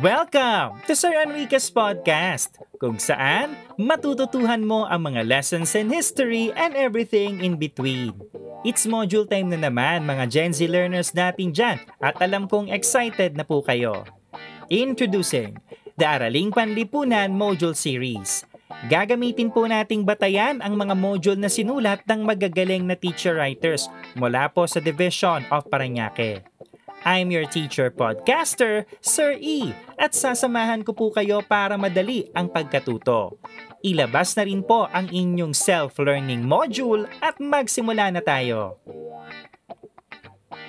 Welcome to Sir Enriquez Podcast, kung saan matututuhan mo ang mga lessons in history and everything in between. It's module time na naman mga Gen Z learners natin dyan at alam kong excited na po kayo. Introducing the Araling Panlipunan Module Series. Gagamitin po nating batayan ang mga module na sinulat ng magagaling na teacher writers mula po sa Division of Paranaque. I'm your teacher podcaster, Sir E, at sasamahan ko po kayo para madali ang pagkatuto. Ilabas na rin po ang inyong self-learning module at magsimula na tayo.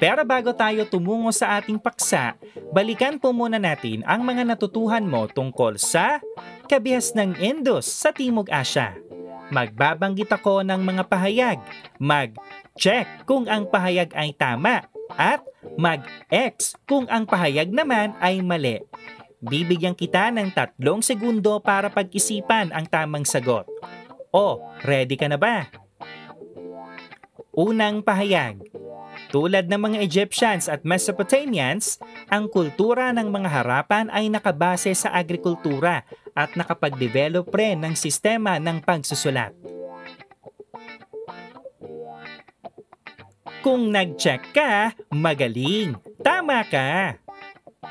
Pero bago tayo tumungo sa ating paksa, balikan po muna natin ang mga natutuhan mo tungkol sa kabihas ng Indus sa Timog Asya. Magbabanggit ako ng mga pahayag, mag-check kung ang pahayag ay tama, at mag-X kung ang pahayag naman ay mali. Bibigyan kita ng tatlong segundo para pag-isipan ang tamang sagot. O, ready ka na ba? Unang pahayag. Tulad ng mga Egyptians at Mesopotamians, ang kultura ng mga harapan ay nakabase sa agrikultura at nakapag-develop rin ng sistema ng pagsusulat. Kung nag-check ka, magaling. Tama ka.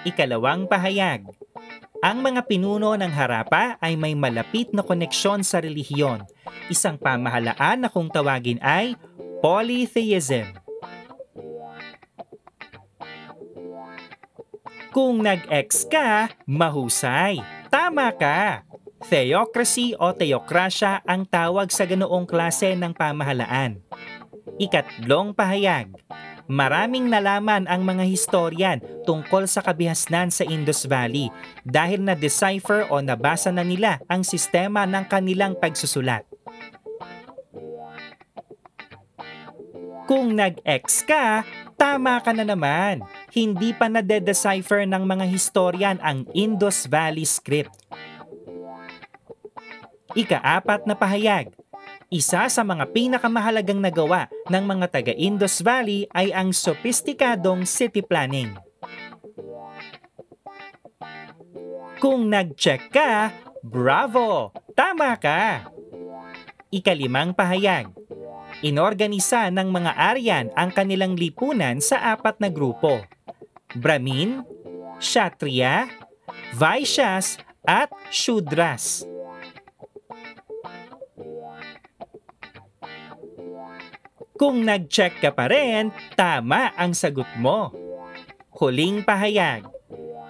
Ikalawang pahayag. Ang mga pinuno ng Harapa ay may malapit na koneksyon sa relihiyon. Isang pamahalaan na kung tawagin ay polytheism. Kung nag-ex ka, mahusay. Tama ka. Theocracy o theokrasya ang tawag sa ganoong klase ng pamahalaan. Ikatlong pahayag. Maraming nalaman ang mga historian tungkol sa kabihasnan sa Indus Valley dahil na-decipher o nabasa na nila ang sistema ng kanilang pagsusulat. Kung nag-X ka, tama ka na naman. Hindi pa na-decipher ng mga historian ang Indus Valley script. Ikaapat na pahayag isa sa mga pinakamahalagang nagawa ng mga taga Indus Valley ay ang sopistikadong city planning. Kung nag-check ka, bravo! Tama ka! Ikalimang pahayag. Inorganisa ng mga Aryan ang kanilang lipunan sa apat na grupo. Brahmin, Kshatriya, Vaishyas, at Shudras. Kung nag-check ka pa rin, tama ang sagot mo. Huling pahayag.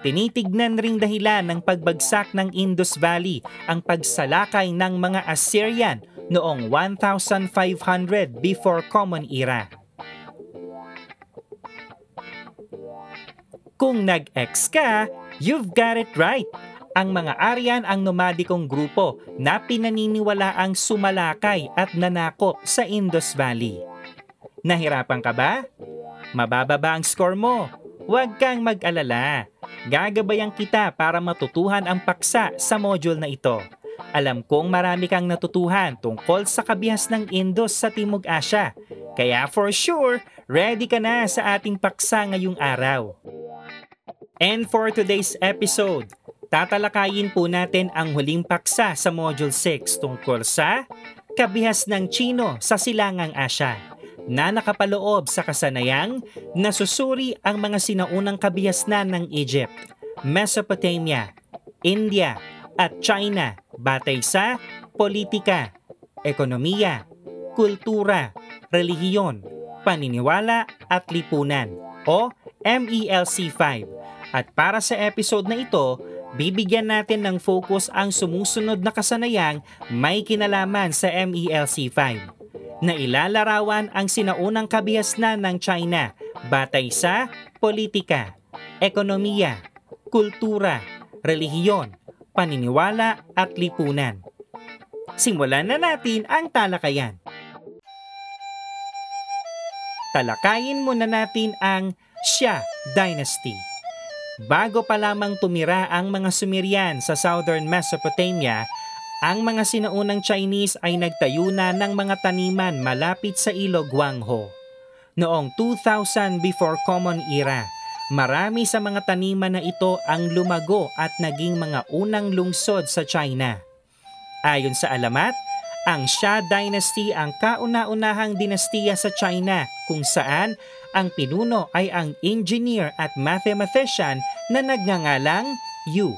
Tinitignan ring dahilan ng pagbagsak ng Indus Valley ang pagsalakay ng mga Assyrian noong 1500 before Common Era. Kung nag-X ka, you've got it right. Ang mga Aryan ang nomadikong grupo na pinaniniwala ang sumalakay at nanakop sa Indus Valley. Nahirapan ka ba? Mabababa ang score mo. Huwag kang mag-alala. Gagabayan kita para matutuhan ang paksa sa module na ito. Alam kong marami kang natutuhan tungkol sa kabihas ng Indus sa Timog Asya. Kaya for sure, ready ka na sa ating paksa ngayong araw. And for today's episode, tatalakayin po natin ang huling paksa sa Module 6 tungkol sa kabihas ng Chino sa Silangang Asya na nakapaloob sa kasanayang nasusuri ang mga sinaunang kabihasnan ng Egypt, Mesopotamia, India at China batay sa politika, ekonomiya, kultura, relihiyon, paniniwala at lipunan o MELC5. At para sa episode na ito, bibigyan natin ng focus ang sumusunod na kasanayang may kinalaman sa MELC5 na ilalarawan ang sinaunang kabihasnan ng China batay sa politika, ekonomiya, kultura, relihiyon, paniniwala at lipunan. Simulan na natin ang talakayan. Talakayin muna natin ang Xia Dynasty. Bago pa lamang tumira ang mga Sumerian sa southern Mesopotamia, ang mga sinaunang Chinese ay nagtayo na ng mga taniman malapit sa ilog Guangho. Noong 2000 before Common Era, Marami sa mga taniman na ito ang lumago at naging mga unang lungsod sa China. Ayon sa alamat, ang Xia Dynasty ang kauna-unahang dinastiya sa China kung saan ang pinuno ay ang engineer at mathematician na nagngangalang Yu.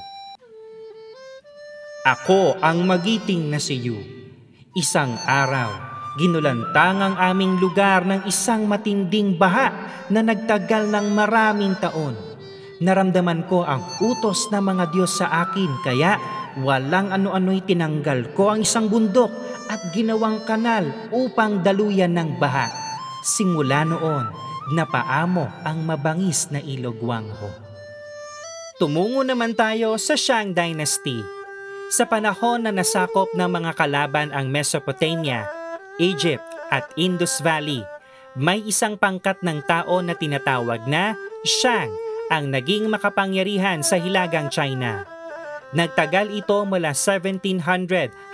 Ako ang magiting na si Yu. Isang araw, ginulantang ang aming lugar ng isang matinding baha na nagtagal ng maraming taon. Naramdaman ko ang utos ng mga Diyos sa akin kaya walang ano-ano'y tinanggal ko ang isang bundok at ginawang kanal upang daluyan ng baha. Simula noon, napaamo ang mabangis na ilog Wangho. Tumungo naman tayo sa Shang Dynasty. Sa panahon na nasakop ng mga kalaban ang Mesopotamia, Egypt at Indus Valley, may isang pangkat ng tao na tinatawag na Shang ang naging makapangyarihan sa hilagang China. Nagtagal ito mula 1700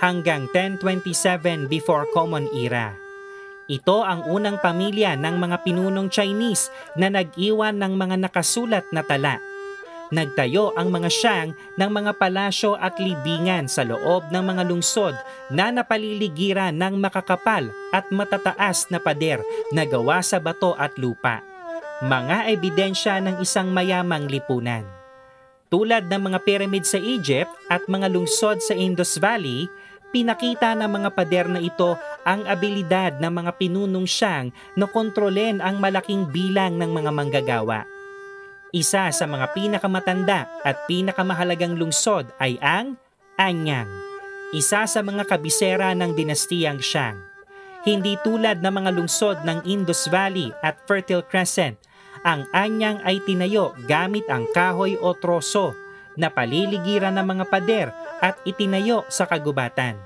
hanggang 1027 before Common Era. Ito ang unang pamilya ng mga pinunong Chinese na nag-iwan ng mga nakasulat na tala. Nagtayo ang mga Shang ng mga palasyo at libingan sa loob ng mga lungsod na napaliligiran ng makakapal at matataas na pader na gawa sa bato at lupa. Mga ebidensya ng isang mayamang lipunan. Tulad ng mga pyramid sa Egypt at mga lungsod sa Indus Valley, pinakita ng mga pader na ito ang abilidad ng mga pinunong siyang na kontrolen ang malaking bilang ng mga manggagawa. Isa sa mga pinakamatanda at pinakamahalagang lungsod ay ang Anyang, isa sa mga kabisera ng dinastiyang Shang. Hindi tulad ng mga lungsod ng Indus Valley at Fertile Crescent, ang Anyang ay tinayo gamit ang kahoy o troso na paliligiran ng mga pader at itinayo sa kagubatan.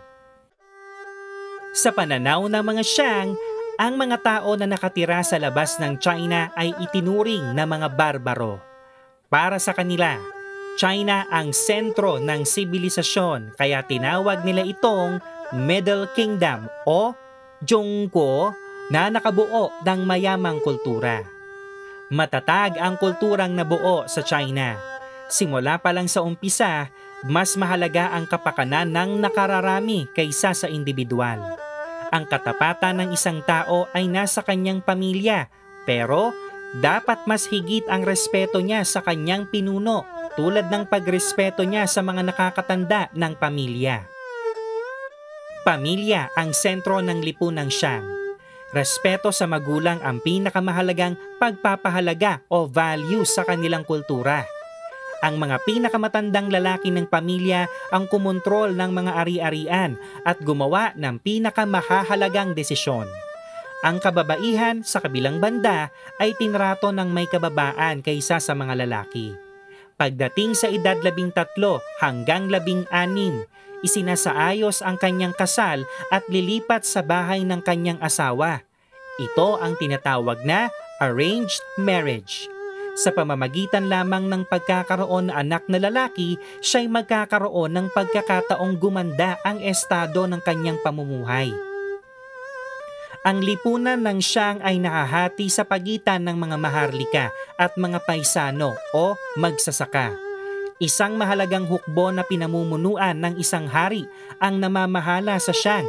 Sa pananaw ng mga Shang, ang mga tao na nakatira sa labas ng China ay itinuring na mga barbaro. Para sa kanila, China ang sentro ng sibilisasyon kaya tinawag nila itong Middle Kingdom o Zhongguo na nakabuo ng mayamang kultura. Matatag ang kulturang nabuo sa China. Simula pa lang sa umpisa, mas mahalaga ang kapakanan ng nakararami kaysa sa individual. Ang katapatan ng isang tao ay nasa kanyang pamilya, pero dapat mas higit ang respeto niya sa kanyang pinuno tulad ng pagrespeto niya sa mga nakakatanda ng pamilya. Pamilya ang sentro ng lipunang siyang. Respeto sa magulang ang pinakamahalagang pagpapahalaga o value sa kanilang kultura. Ang mga pinakamatandang lalaki ng pamilya ang kumontrol ng mga ari-arian at gumawa ng pinakamahahalagang desisyon. Ang kababaihan sa kabilang banda ay tinrato ng may kababaan kaysa sa mga lalaki. Pagdating sa edad labing tatlo hanggang labing anim, isinasaayos ang kanyang kasal at lilipat sa bahay ng kanyang asawa. Ito ang tinatawag na arranged marriage. Sa pamamagitan lamang ng pagkakaroon ng anak na lalaki, siya'y magkakaroon ng pagkakataong gumanda ang estado ng kanyang pamumuhay. Ang lipunan ng siyang ay nakahati sa pagitan ng mga maharlika at mga paisano o magsasaka. Isang mahalagang hukbo na pinamumunuan ng isang hari ang namamahala sa siyang.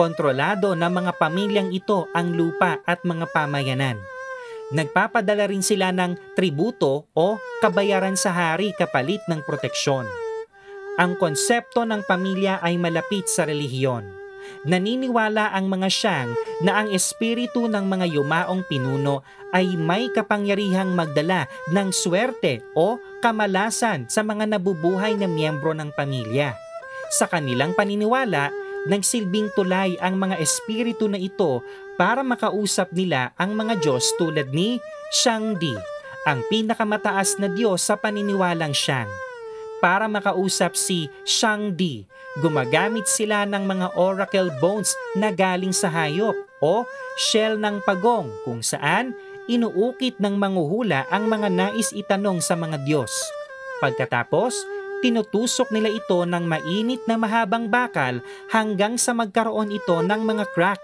Kontrolado ng mga pamilyang ito ang lupa at mga pamayanan. Nagpapadala rin sila ng tributo o kabayaran sa hari kapalit ng proteksyon. Ang konsepto ng pamilya ay malapit sa relihiyon naniniwala ang mga siyang na ang espiritu ng mga yumaong pinuno ay may kapangyarihang magdala ng swerte o kamalasan sa mga nabubuhay na miyembro ng pamilya. Sa kanilang paniniwala, nagsilbing tulay ang mga espiritu na ito para makausap nila ang mga Diyos tulad ni Shangdi, ang pinakamataas na Diyos sa paniniwalang Shang. Para makausap si Shangdi, gumagamit sila ng mga oracle bones na galing sa hayop o shell ng pagong kung saan inuukit ng manguhula ang mga nais itanong sa mga Diyos. Pagkatapos, tinutusok nila ito ng mainit na mahabang bakal hanggang sa magkaroon ito ng mga crack.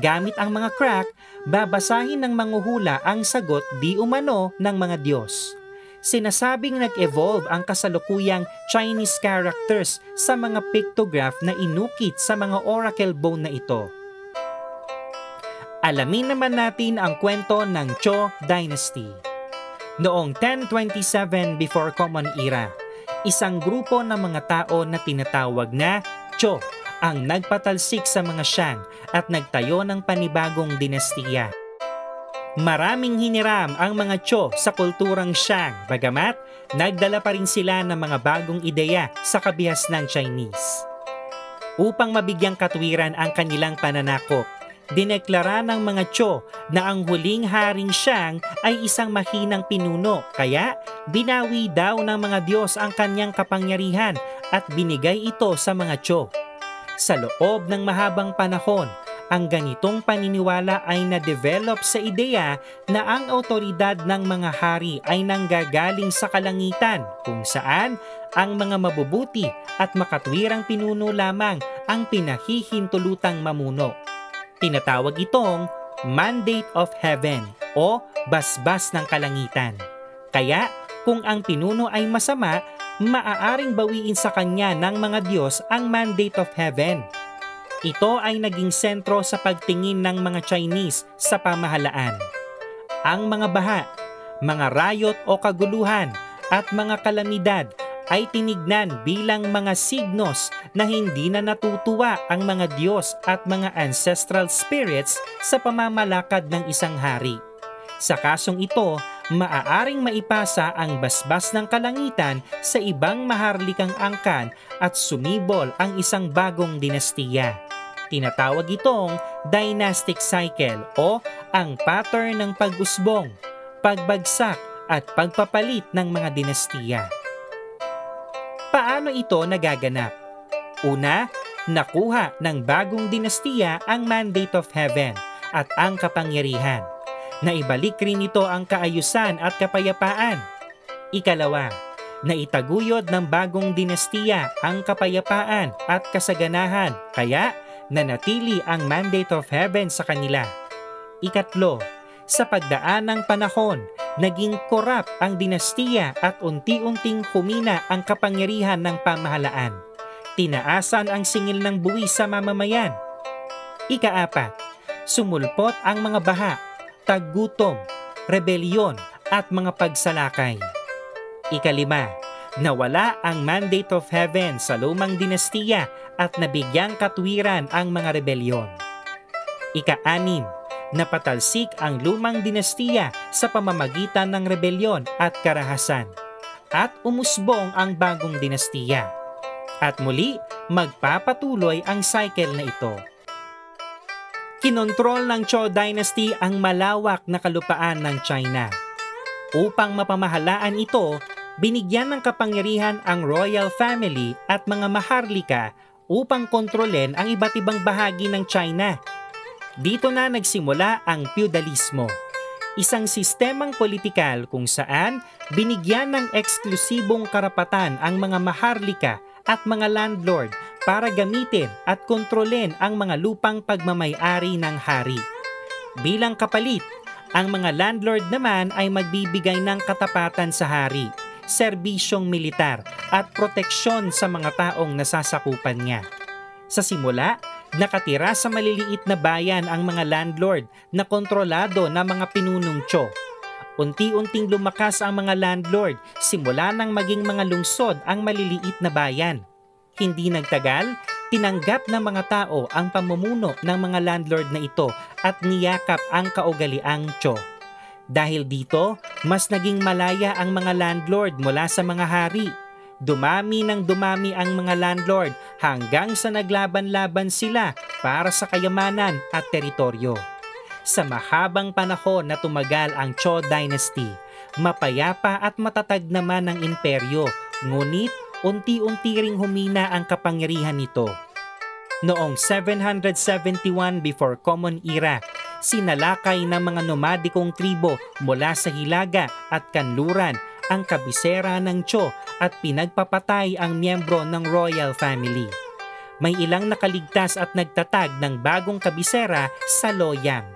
Gamit ang mga crack, babasahin ng manguhula ang sagot di umano ng mga Diyos. Sinasabing nag-evolve ang kasalukuyang Chinese characters sa mga pictograph na inukit sa mga oracle bone na ito. Alamin naman natin ang kwento ng Cho Dynasty. Noong 1027 before Common Era, isang grupo ng mga tao na tinatawag na Cho ang nagpatalsik sa mga Shang at nagtayo ng panibagong dinastiya. Maraming hiniram ang mga Cho sa kulturang Shang, bagamat nagdala pa rin sila ng mga bagong ideya sa kabihas ng Chinese. Upang mabigyang katwiran ang kanilang pananakop, dineklara ng mga Cho na ang huling haring Shang ay isang mahinang pinuno kaya binawi daw ng mga Diyos ang kanyang kapangyarihan at binigay ito sa mga Cho. Sa loob ng mahabang panahon, ang ganitong paniniwala ay na-develop sa ideya na ang autoridad ng mga hari ay nanggagaling sa kalangitan kung saan ang mga mabubuti at makatwirang pinuno lamang ang pinahihintulutang mamuno. Tinatawag itong mandate of heaven o basbas ng kalangitan. Kaya kung ang pinuno ay masama, maaaring bawiin sa kanya ng mga Diyos ang mandate of heaven. Ito ay naging sentro sa pagtingin ng mga Chinese sa pamahalaan. Ang mga baha, mga rayot o kaguluhan at mga kalamidad ay tinignan bilang mga signos na hindi na natutuwa ang mga Diyos at mga ancestral spirits sa pamamalakad ng isang hari. Sa kasong ito, maaaring maipasa ang basbas ng kalangitan sa ibang maharlikang angkan at sumibol ang isang bagong dinastiya. Tinatawag itong dynastic cycle o ang pattern ng pag-usbong, pagbagsak at pagpapalit ng mga dinastiya. Paano ito nagaganap? Una, nakuha ng bagong dinastiya ang mandate of heaven at ang kapangyarihan. Naibalik rin ito ang kaayusan at kapayapaan. Ikalawa, naitaguyod ng bagong dinastiya ang kapayapaan at kasaganahan kaya nanatili ang mandate of heaven sa kanila. Ikatlo, sa pagdaan ng panahon, naging korap ang dinastiya at unti-unting humina ang kapangyarihan ng pamahalaan. Tinaasan ang singil ng buwis sa mamamayan. Ikaapat, sumulpot ang mga baha, taggutom, rebelyon at mga pagsalakay. Ikalima, nawala ang mandate of heaven sa lumang dinastiya at nabigyang katwiran ang mga rebelyon. Ika-anim, napatalsik ang lumang dinastiya sa pamamagitan ng rebelyon at karahasan at umusbong ang bagong dinastiya. At muli, magpapatuloy ang cycle na ito. Kinontrol ng Chou Dynasty ang malawak na kalupaan ng China. Upang mapamahalaan ito, binigyan ng kapangyarihan ang royal family at mga maharlika upang kontrolin ang iba't ibang bahagi ng China. Dito na nagsimula ang feudalismo, isang sistemang politikal kung saan binigyan ng eksklusibong karapatan ang mga maharlika at mga landlord para gamitin at kontrolin ang mga lupang pagmamayari ng hari. Bilang kapalit, ang mga landlord naman ay magbibigay ng katapatan sa hari, serbisyong militar at proteksyon sa mga taong nasasakupan niya. Sa simula, nakatira sa maliliit na bayan ang mga landlord na kontrolado ng mga pinunong Cho. Unti-unting lumakas ang mga landlord simula nang maging mga lungsod ang maliliit na bayan. Hindi nagtagal, tinanggap ng mga tao ang pamumuno ng mga landlord na ito at niyakap ang kaugaliang Cho. Dahil dito, mas naging malaya ang mga landlord mula sa mga hari. Dumami ng dumami ang mga landlord hanggang sa naglaban-laban sila para sa kayamanan at teritoryo. Sa mahabang panahon na tumagal ang Cho Dynasty, mapayapa at matatag naman ang imperyo, ngunit unti-unti ring humina ang kapangyarihan nito. Noong 771 before Common Era, sinalakay ng mga nomadikong tribo mula sa Hilaga at Kanluran ang kabisera ng Cho at pinagpapatay ang miyembro ng royal family. May ilang nakaligtas at nagtatag ng bagong kabisera sa Loyang.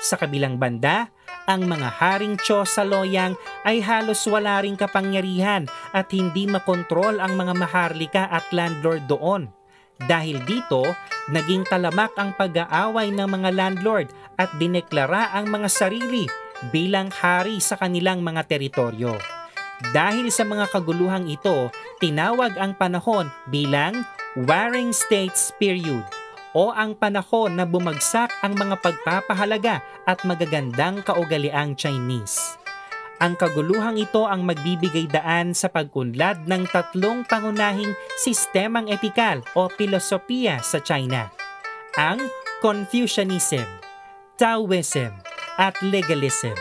Sa kabilang banda, ang mga haring Cho sa Loyang ay halos wala ring kapangyarihan at hindi makontrol ang mga maharlika at landlord doon. Dahil dito, naging talamak ang pag-aaway ng mga landlord at dineklara ang mga sarili bilang hari sa kanilang mga teritoryo. Dahil sa mga kaguluhang ito, tinawag ang panahon bilang Warring States Period o ang panahon na bumagsak ang mga pagpapahalaga at magagandang kaugaliang Chinese. Ang kaguluhang ito ang magbibigay daan sa pagkunlad ng tatlong pangunahing sistemang etikal o filosofiya sa China. Ang Confucianism, Taoism, at Legalism.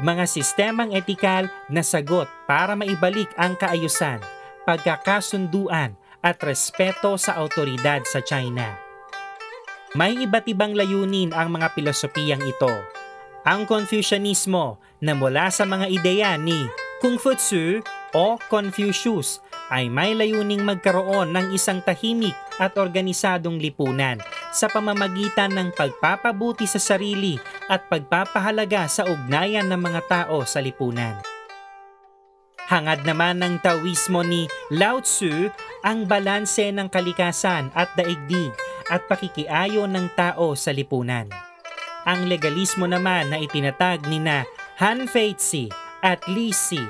Mga sistemang etikal na sagot para maibalik ang kaayusan, pagkakasunduan at respeto sa autoridad sa China. May iba't ibang layunin ang mga pilosopiyang ito. Ang Confucianismo na mula sa mga ideya ni Kung Fu Tzu o Confucius ay may layuning magkaroon ng isang tahimik at organisadong lipunan sa pamamagitan ng pagpapabuti sa sarili at pagpapahalaga sa ugnayan ng mga tao sa lipunan. Hangad naman ng Taoismo ni Lao Tzu ang balanse ng kalikasan at daigdig at pakikiayo ng tao sa lipunan. Ang legalismo naman na itinatag ni na Han Feizi at Li Si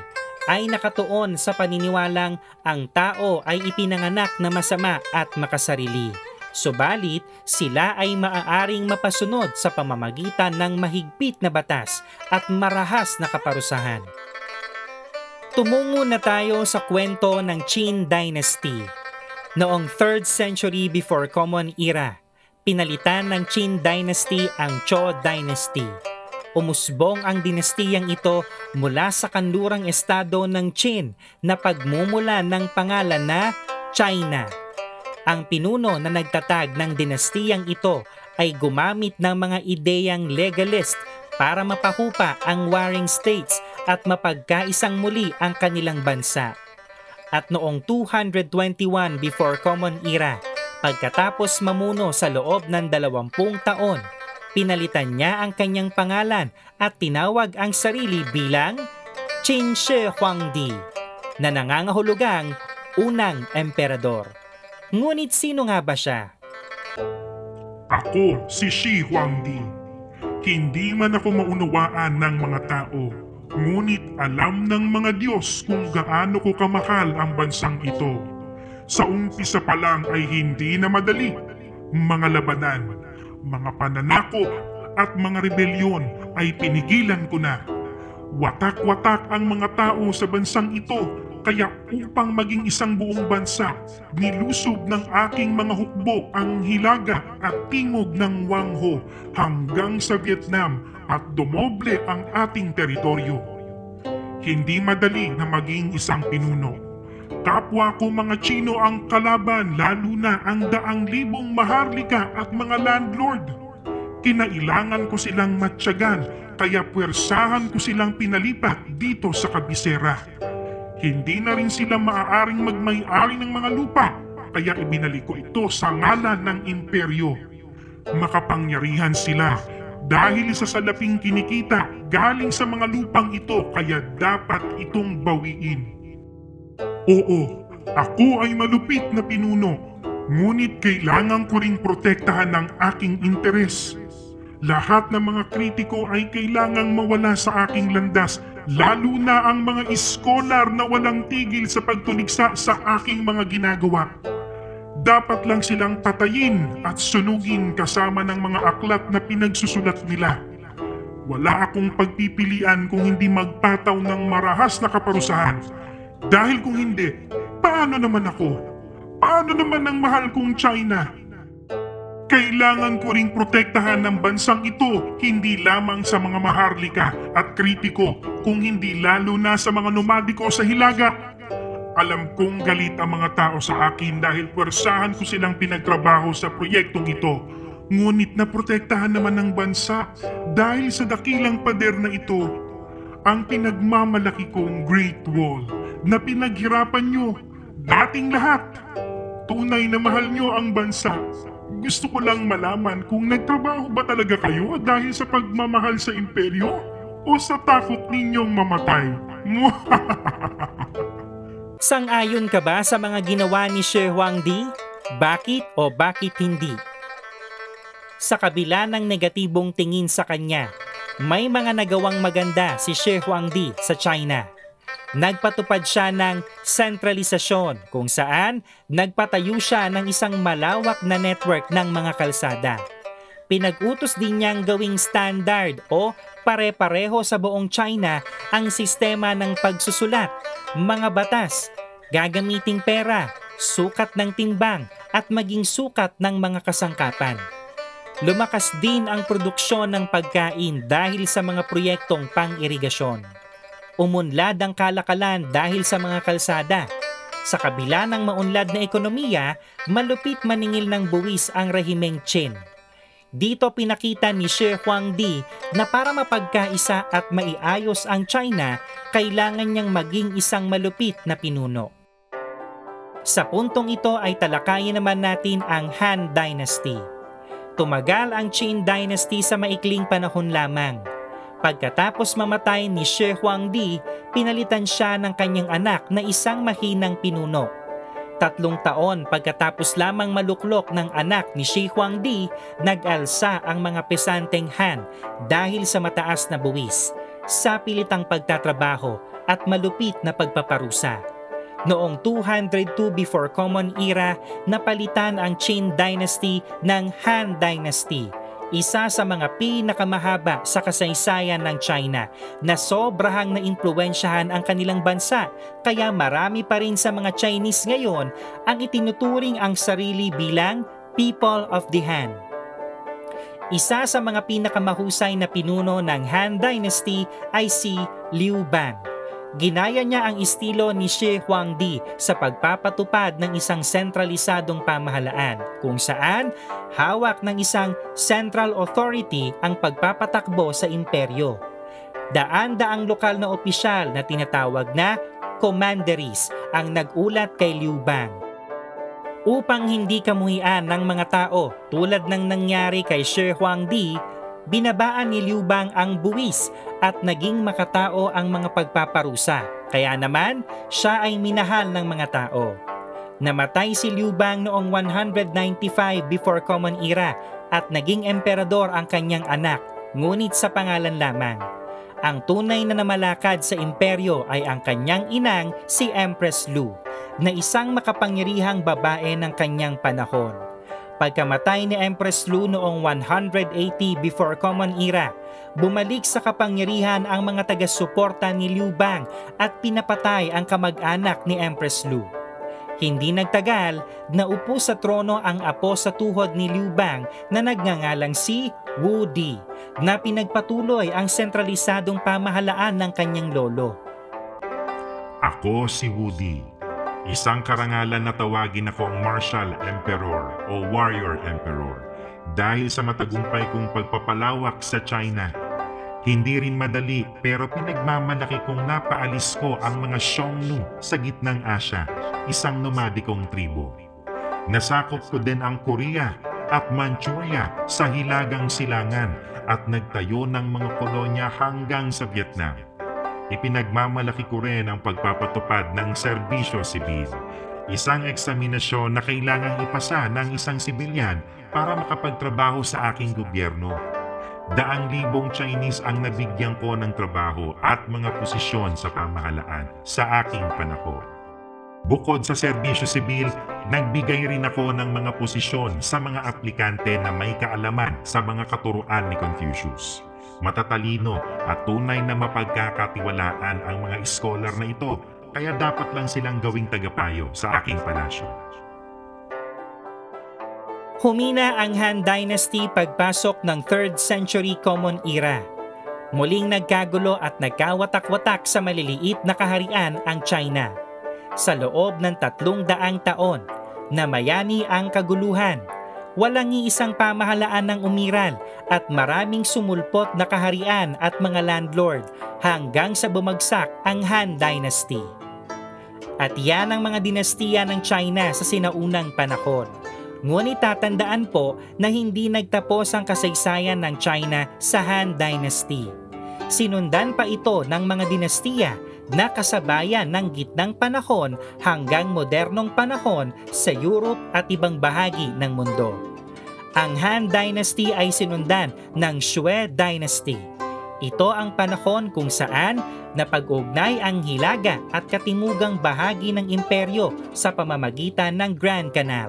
ay nakatuon sa paniniwalang ang tao ay ipinanganak na masama at makasarili. Subalit, sila ay maaaring mapasunod sa pamamagitan ng mahigpit na batas at marahas na kaparusahan. Tumungo na tayo sa kwento ng Qin Dynasty. Noong 3rd century before Common Era, pinalitan ng Qin Dynasty ang Zhou Dynasty. Umusbong ang dinastiyang ito mula sa kanlurang estado ng Qin na pagmumula ng pangalan na China. Ang pinuno na nagtatag ng dinastiyang ito ay gumamit ng mga ideyang legalist para mapahupa ang warring states at mapagkaisang muli ang kanilang bansa. At noong 221 before Common Era, pagkatapos mamuno sa loob ng 20 taon, pinalitan niya ang kanyang pangalan at tinawag ang sarili bilang Qin Shi Huangdi na nangangahulugang unang emperador. Ngunit sino nga ba siya? Ako si Shi Huangdi. Hindi man ako maunawaan ng mga tao, ngunit alam ng mga Diyos kung gaano ko kamahal ang bansang ito. Sa umpisa pa lang ay hindi na madali. Mga labanan, mga pananakop at mga rebelyon ay pinigilan ko na. Watak-watak ang mga tao sa bansang ito kaya upang maging isang buong bansa, nilusob ng aking mga hukbo ang hilaga at timog ng Wangho hanggang sa Vietnam at dumoble ang ating teritoryo. Hindi madali na maging isang pinuno. Kapwa ko mga Chino ang kalaban lalo na ang daang libong maharlika at mga landlord. Kinailangan ko silang matyagan kaya puwersahan ko silang pinalipat dito sa kabisera. Hindi na rin sila maaaring magmay-ari ng mga lupa, kaya ibinalik ko ito sa ngalan ng imperyo. Makapangyarihan sila dahil sa salaping kinikita galing sa mga lupang ito kaya dapat itong bawiin. Oo, ako ay malupit na pinuno, ngunit kailangan ko ring protektahan ng aking interes. Lahat ng mga kritiko ay kailangang mawala sa aking landas lalo na ang mga iskolar na walang tigil sa pagtuligsa sa aking mga ginagawa. Dapat lang silang patayin at sunugin kasama ng mga aklat na pinagsusulat nila. Wala akong pagpipilian kung hindi magpataw ng marahas na kaparusahan. Dahil kung hindi, paano naman ako? Paano naman ang mahal kong China? Kailangan ko ring protektahan ng bansang ito hindi lamang sa mga maharlika at kritiko kung hindi lalo na sa mga nomadiko sa hilaga. Alam kong galit ang mga tao sa akin dahil pwersahan ko silang pinagtrabaho sa proyektong ito. Ngunit naprotektahan naman ng bansa dahil sa dakilang pader na ito ang pinagmamalaki kong Great Wall na pinaghirapan nyo dating lahat. Tunay na mahal nyo ang bansa Gusto ko lang malaman kung nagtrabaho ba talaga kayo dahil sa pagmamahal sa imperyo o sa takot ninyong mamatay. Sang-ayon ka ba sa mga ginawa ni Shi Huangdi? Bakit o bakit hindi? Sa kabila ng negatibong tingin sa kanya, may mga nagawang maganda si Shi Huangdi sa China. Nagpatupad siya ng sentralisasyon kung saan nagpatayo siya ng isang malawak na network ng mga kalsada. Pinag-utos din niyang gawing standard o pare-pareho sa buong China ang sistema ng pagsusulat, mga batas, gagamiting pera, sukat ng timbang at maging sukat ng mga kasangkapan. Lumakas din ang produksyon ng pagkain dahil sa mga proyektong pang-irigasyon. Umunlad ang kalakalan dahil sa mga kalsada. Sa kabila ng maunlad na ekonomiya, malupit maningil ng buwis ang rehimeng Qin. Dito pinakita ni Shi Huangdi na para mapagkaisa at maiayos ang China, kailangan niyang maging isang malupit na pinuno. Sa puntong ito ay talakayin naman natin ang Han Dynasty. Tumagal ang Qin Dynasty sa maikling panahon lamang. Pagkatapos mamatay ni Shi Huangdi, pinalitan siya ng kanyang anak na isang mahinang pinuno. Tatlong taon. Pagkatapos lamang maluklok ng anak ni Shi Huangdi, nag-alsa ang mga pesanteng Han dahil sa mataas na buwis, sa pilitang pagtatrabaho at malupit na pagpaparusa. Noong 202 before Common Era, napalitan ang Qin Dynasty ng Han Dynasty, isa sa mga pinakamahaba sa kasaysayan ng China na sobrahang naimpluwensyahan ang kanilang bansa kaya marami pa rin sa mga Chinese ngayon ang itinuturing ang sarili bilang People of the Han. Isa sa mga pinakamahusay na pinuno ng Han Dynasty ay si Liu Bang. Ginaya niya ang estilo ni Shi Huangdi sa pagpapatupad ng isang sentralisadong pamahalaan kung saan hawak ng isang central authority ang pagpapatakbo sa imperyo. Daan-daang lokal na opisyal na tinatawag na commanderies ang nagulat kay Liu Bang. Upang hindi kamuhian ng mga tao tulad ng nangyari kay Shi Huangdi, binabaan ni Liu Bang ang buwis at naging makatao ang mga pagpaparusa. Kaya naman, siya ay minahal ng mga tao. Namatay si Liu Bang noong 195 before Common Era at naging emperador ang kanyang anak, ngunit sa pangalan lamang. Ang tunay na namalakad sa imperyo ay ang kanyang inang si Empress Lu, na isang makapangyarihang babae ng kanyang panahon. Pagkamatay ni Empress Lu noong 180 before Common Era, bumalik sa kapangyarihan ang mga taga-suporta ni Liu Bang at pinapatay ang kamag-anak ni Empress Lu. Hindi nagtagal, naupo sa trono ang apo sa tuhod ni Liu Bang na nagngangalang si Wu Di na pinagpatuloy ang sentralisadong pamahalaan ng kanyang lolo. Ako si Woody. Isang karangalan na tawagin akong Martial Emperor o Warrior Emperor dahil sa matagumpay kong pagpapalawak sa China. Hindi rin madali pero pinagmamalaki kong napaalis ko ang mga Xiongnu sa gitnang Asya, isang nomadikong tribo. Nasakop ko din ang Korea at Manchuria sa hilagang silangan at nagtayo ng mga kolonya hanggang sa Vietnam. Ipinagmamalaki ko rin ang pagpapatupad ng serbisyo sibil. Isang eksaminasyon na kailangang ipasa ng isang sibilyan para makapagtrabaho sa aking gobyerno. Daang libong Chinese ang nabigyan ko ng trabaho at mga posisyon sa pamahalaan sa aking panahon. Bukod sa serbisyo sibil, nagbigay rin ako ng mga posisyon sa mga aplikante na may kaalaman sa mga katuruan ni Confucius. Matatalino at tunay na mapagkakatiwalaan ang mga scholar na ito kaya dapat lang silang gawing tagapayo sa aking palasyo. Humina ang Han Dynasty pagpasok ng 3rd century Common Era. Muling nagkagulo at nagkawatak-watak sa maliliit na kaharian ang China. Sa loob ng tatlong daang taon, namayani ang kaguluhan. Walang iisang pamahalaan ng umiral at maraming sumulpot na kaharian at mga landlord hanggang sa bumagsak ang Han Dynasty. At yan ang mga dinastiya ng China sa sinaunang panahon Ngunit tatandaan po na hindi nagtapos ang kasaysayan ng China sa Han Dynasty. Sinundan pa ito ng mga dinastiya na kasabayan ng gitnang panahon hanggang modernong panahon sa Europe at ibang bahagi ng mundo. Ang Han Dynasty ay sinundan ng Shui Dynasty. Ito ang panahon kung saan napag-ugnay ang hilaga at katimugang bahagi ng imperyo sa pamamagitan ng Grand Canal.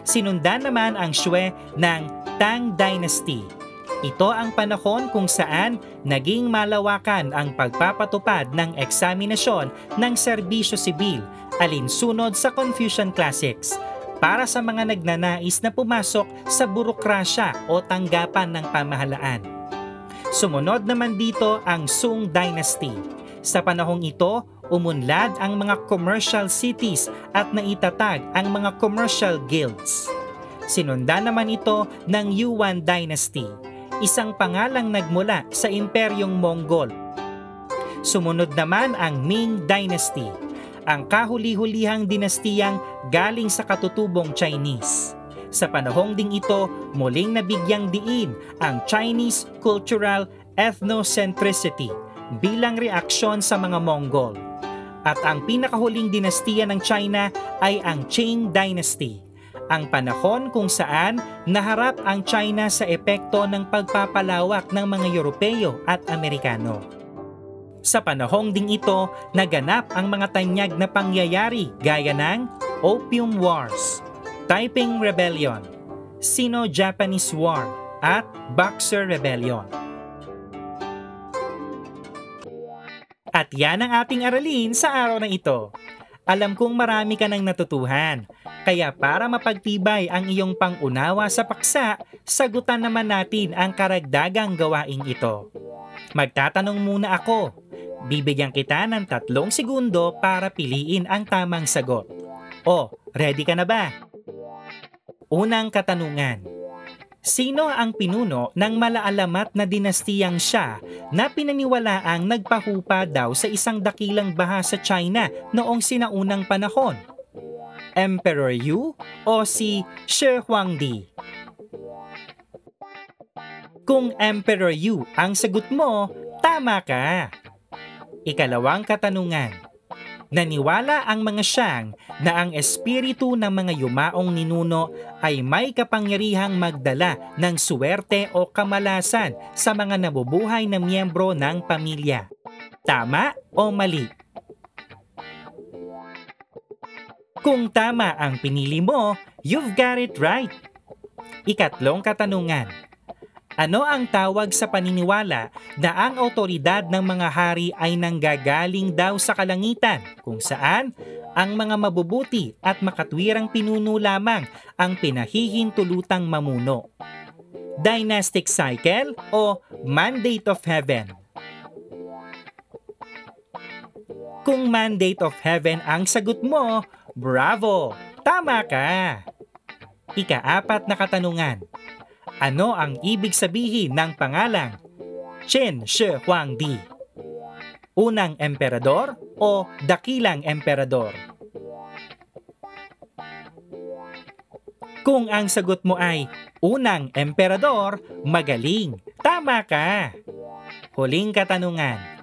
Sinundan naman ang Shui ng Tang Dynasty. Ito ang panahon kung saan naging malawakan ang pagpapatupad ng eksaminasyon ng serbisyo sibil alinsunod sa Confucian Classics para sa mga nagnanais na pumasok sa burokrasya o tanggapan ng pamahalaan. Sumunod naman dito ang Sung Dynasty. Sa panahong ito, umunlad ang mga commercial cities at naitatag ang mga commercial guilds. Sinundan naman ito ng Yuan Dynasty, isang pangalang nagmula sa Imperyong Mongol. Sumunod naman ang Ming Dynasty, ang kahuli-hulihang dinastiyang galing sa katutubong Chinese. Sa panahong ding ito, muling nabigyang diin ang Chinese cultural ethnocentricity bilang reaksyon sa mga Mongol. At ang pinakahuling dinastiya ng China ay ang Qing Dynasty, ang panahon kung saan naharap ang China sa epekto ng pagpapalawak ng mga Europeo at Amerikano. Sa panahong ding ito, naganap ang mga tanyag na pangyayari gaya ng Opium Wars, Taiping Rebellion, Sino-Japanese War, at Boxer Rebellion. At yan ang ating aralin sa araw na ito. Alam kong marami ka nang natutuhan, kaya para mapagtibay ang iyong pangunawa sa paksa, sagutan naman natin ang karagdagang gawaing ito. Magtatanong muna ako. Bibigyan kita ng tatlong segundo para piliin ang tamang sagot. O, ready ka na ba? Unang katanungan. Sino ang pinuno ng malaalamat na dinastiyang siya na pinaniwalaang nagpahupa daw sa isang dakilang baha sa China noong sinaunang panahon? Emperor Yu o si Shi Huangdi? Kung Emperor Yu ang sagot mo, tama ka. Ikalawang katanungan. Naniwala ang mga siyang na ang espiritu ng mga yumaong ninuno ay may kapangyarihang magdala ng suwerte o kamalasan sa mga nabubuhay na miyembro ng pamilya. Tama o mali? Kung tama ang pinili mo, you've got it right. Ikatlong katanungan. Ano ang tawag sa paniniwala na ang autoridad ng mga hari ay nanggagaling daw sa kalangitan kung saan ang mga mabubuti at makatwirang pinuno lamang ang pinahihintulutang mamuno? Dynastic cycle o mandate of heaven? Kung mandate of heaven ang sagot mo, bravo! Tama ka! Ikaapat na katanungan. Ano ang ibig sabihin ng pangalang Chen Shi Huangdi? Unang emperador o dakilang emperador? Kung ang sagot mo ay unang emperador, magaling. Tama ka. Huling katanungan.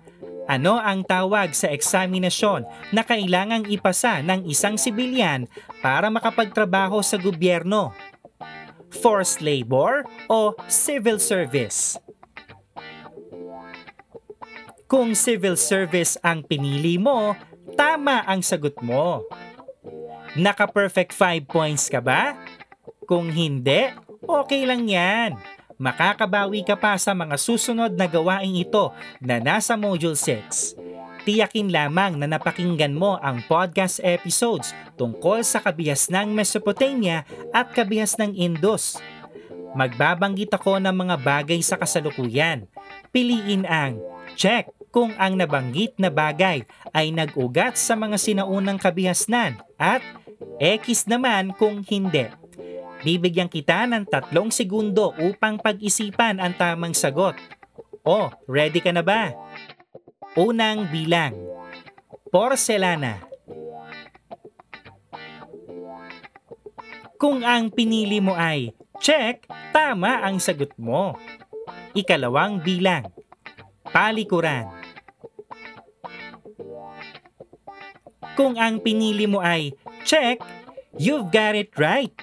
Ano ang tawag sa eksaminasyon na kailangang ipasa ng isang sibilyan para makapagtrabaho sa gobyerno? Forced labor o civil service? Kung civil service ang pinili mo, tama ang sagot mo. Naka-perfect 5 points ka ba? Kung hindi, okay lang yan. Makakabawi ka pa sa mga susunod na gawaing ito na nasa Module 6. Tiyakin lamang na napakinggan mo ang podcast episodes tungkol sa kabihas ng Mesopotamia at kabihas ng Indus. Magbabanggit ako ng mga bagay sa kasalukuyan. Piliin ang check kung ang nabanggit na bagay ay nag-ugat sa mga sinaunang kabihasnan at X naman kung hindi. Bibigyan kita ng tatlong segundo upang pag-isipan ang tamang sagot. O, ready ka na ba? Unang bilang. Porcelana. Kung ang pinili mo ay check, tama ang sagot mo. Ikalawang bilang, palikuran. Kung ang pinili mo ay check, you've got it right.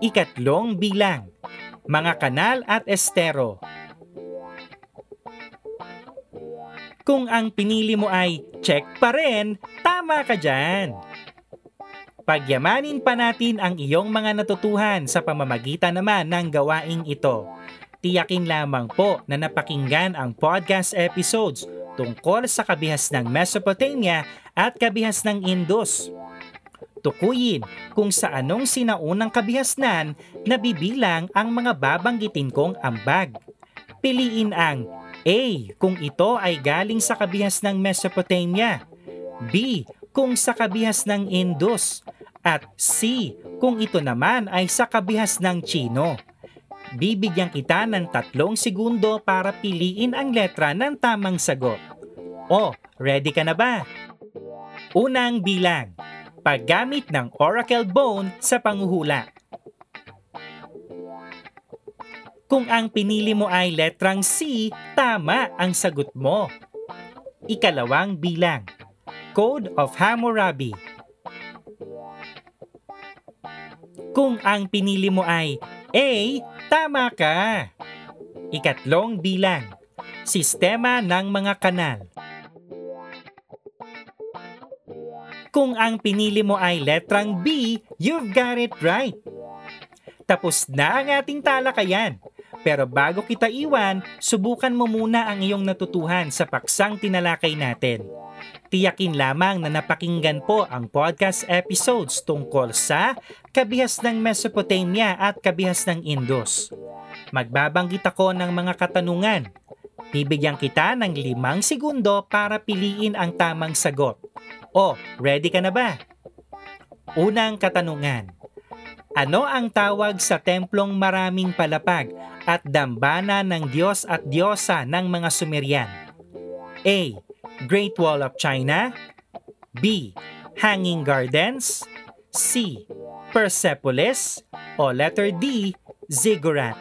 Ikatlong bilang, mga kanal at estero. Kung ang pinili mo ay check pa rin, tama ka dyan. Pagyamanin pa natin ang iyong mga natutuhan sa pamamagitan naman ng gawaing ito. Tiyakin lamang po na napakinggan ang podcast episodes tungkol sa kabihas ng Mesopotamia at kabihas ng Indus. Tukuyin kung sa anong sinaunang kabihasnan na bibilang ang mga babanggitin kong ambag. Piliin ang A. Kung ito ay galing sa kabihas ng Mesopotamia. B. Kung sa kabihas ng Indus. At C. Kung ito naman ay sa kabihas ng Chino. Bibigyan kita ng tatlong segundo para piliin ang letra ng tamang sagot. O, ready ka na ba? Unang bilang. Paggamit ng oracle bone sa panguhula. Kung ang pinili mo ay letrang C, tama ang sagot mo. Ikalawang bilang. Code of Hammurabi. Kung ang pinili mo ay A, tama ka. Ikatlong bilang. Sistema ng mga kanal. Kung ang pinili mo ay letrang B, you've got it right. Tapos na ang ating talakayan. Pero bago kita iwan, subukan mo muna ang iyong natutuhan sa paksang tinalakay natin. Tiyakin lamang na napakinggan po ang podcast episodes tungkol sa kabihas ng Mesopotamia at kabihas ng Indus. Magbabanggit ako ng mga katanungan. Bibigyan kita ng limang segundo para piliin ang tamang sagot. O, ready ka na ba? Unang katanungan. Ano ang tawag sa templong maraming palapag at dambana ng Diyos at Diyosa ng mga Sumerian? A. Great Wall of China B. Hanging Gardens C. Persepolis o letter D. Ziggurat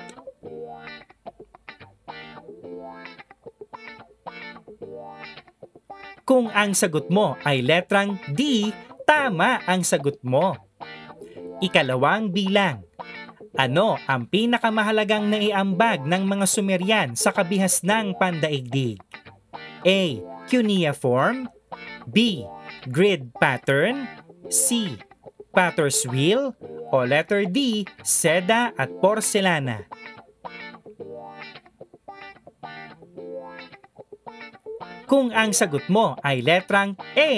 Kung ang sagot mo ay letrang D, tama ang sagot mo. Ikalawang bilang. Ano ang pinakamahalagang naiambag ng mga Sumerian sa kabihas ng pandaigdig? A. Cuneiform B. Grid pattern C. Potter's wheel o letter D. Seda at porcelana Kung ang sagot mo ay letrang A,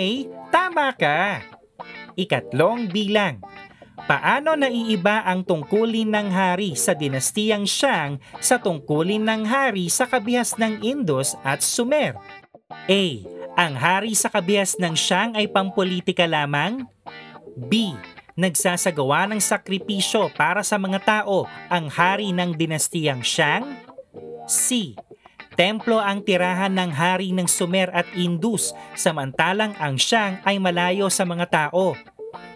tama ka. Ikatlong bilang. Paano naiiba ang tungkulin ng hari sa dinastiyang Shang sa tungkulin ng hari sa kabihas ng Indus at Sumer? A. Ang hari sa kabihas ng Shang ay pampolitika lamang? B. Nagsasagawa ng sakripisyo para sa mga tao ang hari ng dinastiyang Shang? C. Templo ang tirahan ng hari ng Sumer at Indus samantalang ang Shang ay malayo sa mga tao.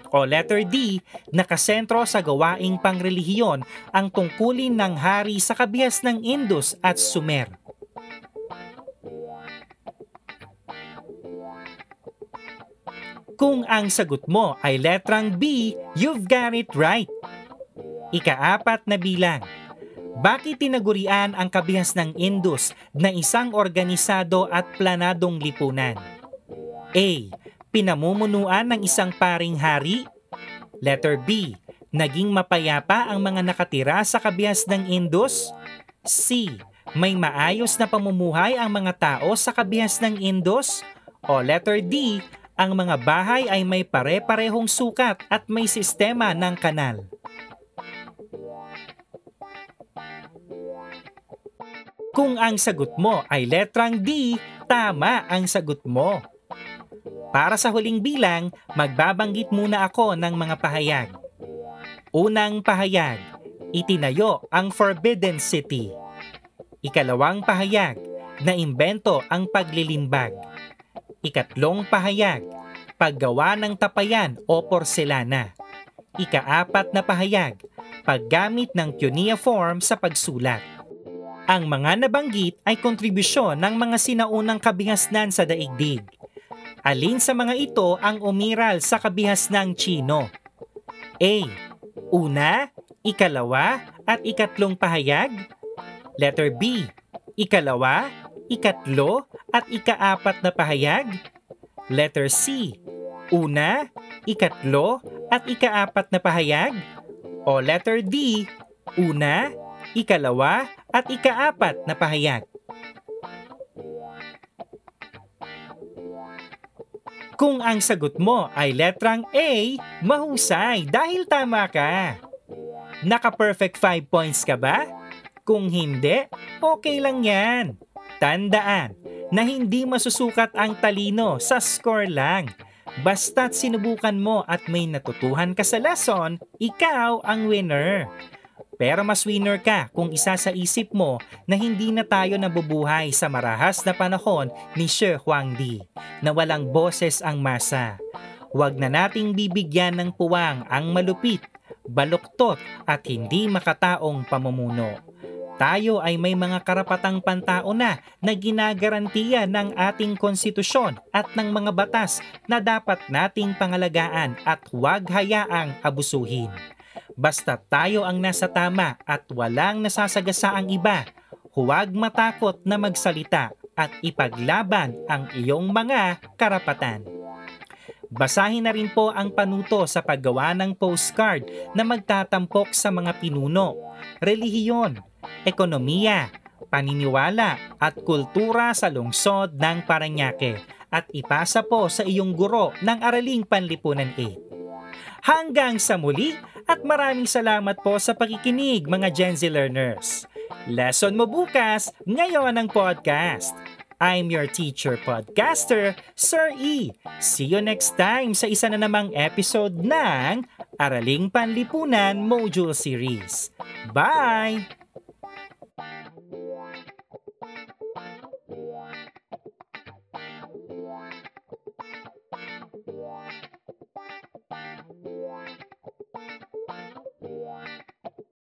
O letter D, nakasentro sa gawaing pangrelihiyon ang tungkulin ng hari sa kabihas ng Indus at Sumer. Kung ang sagot mo ay letrang B, you've got it right. Ikaapat na bilang. Bakit tinagurian ang kabihas ng Indus na isang organisado at planadong lipunan? A. Pinamumunuan ng isang paring hari? Letter B. Naging mapayapa ang mga nakatira sa kabihas ng Indus? C. May maayos na pamumuhay ang mga tao sa kabihas ng Indus? O letter D. Ang mga bahay ay may pare-parehong sukat at may sistema ng kanal. Kung ang sagot mo ay letrang D, tama ang sagot mo. Para sa huling bilang, magbabanggit muna ako ng mga pahayag. Unang pahayag, itinayo ang Forbidden City. Ikalawang pahayag, naimbento ang paglilimbag. Ikatlong pahayag, paggawa ng tapayan o porselana. Ikaapat na pahayag, paggamit ng cuneiform sa pagsulat. Ang mga nabanggit ay kontribusyon ng mga sinaunang kabihasnan sa daigdig. Alin sa mga ito ang umiral sa kabihasnang Chino? A. Una, ikalawa, at ikatlong pahayag? Letter B. Ikalawa, ikatlo, at ikaapat na pahayag? Letter C. Una, ikatlo, at ikaapat na pahayag? O letter D. Una, ikalawa, at ikaapat na pahayag? Kung ang sagot mo ay letrang A, mahusay dahil tama ka. Naka-perfect 5 points ka ba? Kung hindi, okay lang yan. Tandaan na hindi masusukat ang talino sa score lang. Basta't sinubukan mo at may natutuhan ka sa lesson, ikaw ang winner. Pero mas winner ka kung isa sa isip mo na hindi na tayo nabubuhay sa marahas na panahon ni Shi Huangdi na walang boses ang masa. Huwag na nating bibigyan ng puwang ang malupit, baluktot at hindi makataong pamumuno. Tayo ay may mga karapatang pantao na na ginagarantiya ng ating konstitusyon at ng mga batas na dapat nating pangalagaan at huwag hayaang abusuhin. Basta tayo ang nasa tama at walang nasasagasa ang iba, huwag matakot na magsalita at ipaglaban ang iyong mga karapatan. Basahin na rin po ang panuto sa paggawa ng postcard na magtatampok sa mga pinuno, relihiyon, ekonomiya, paniniwala at kultura sa lungsod ng Paranaque at ipasa po sa iyong guro ng Araling Panlipunan 8. Hanggang sa muli at maraming salamat po sa pakikinig mga Gen Z learners. Lesson mo bukas ngayon ang podcast. I'm your teacher podcaster, Sir E. See you next time sa isa na namang episode ng Araling Panlipunan Module Series. Bye! Bye.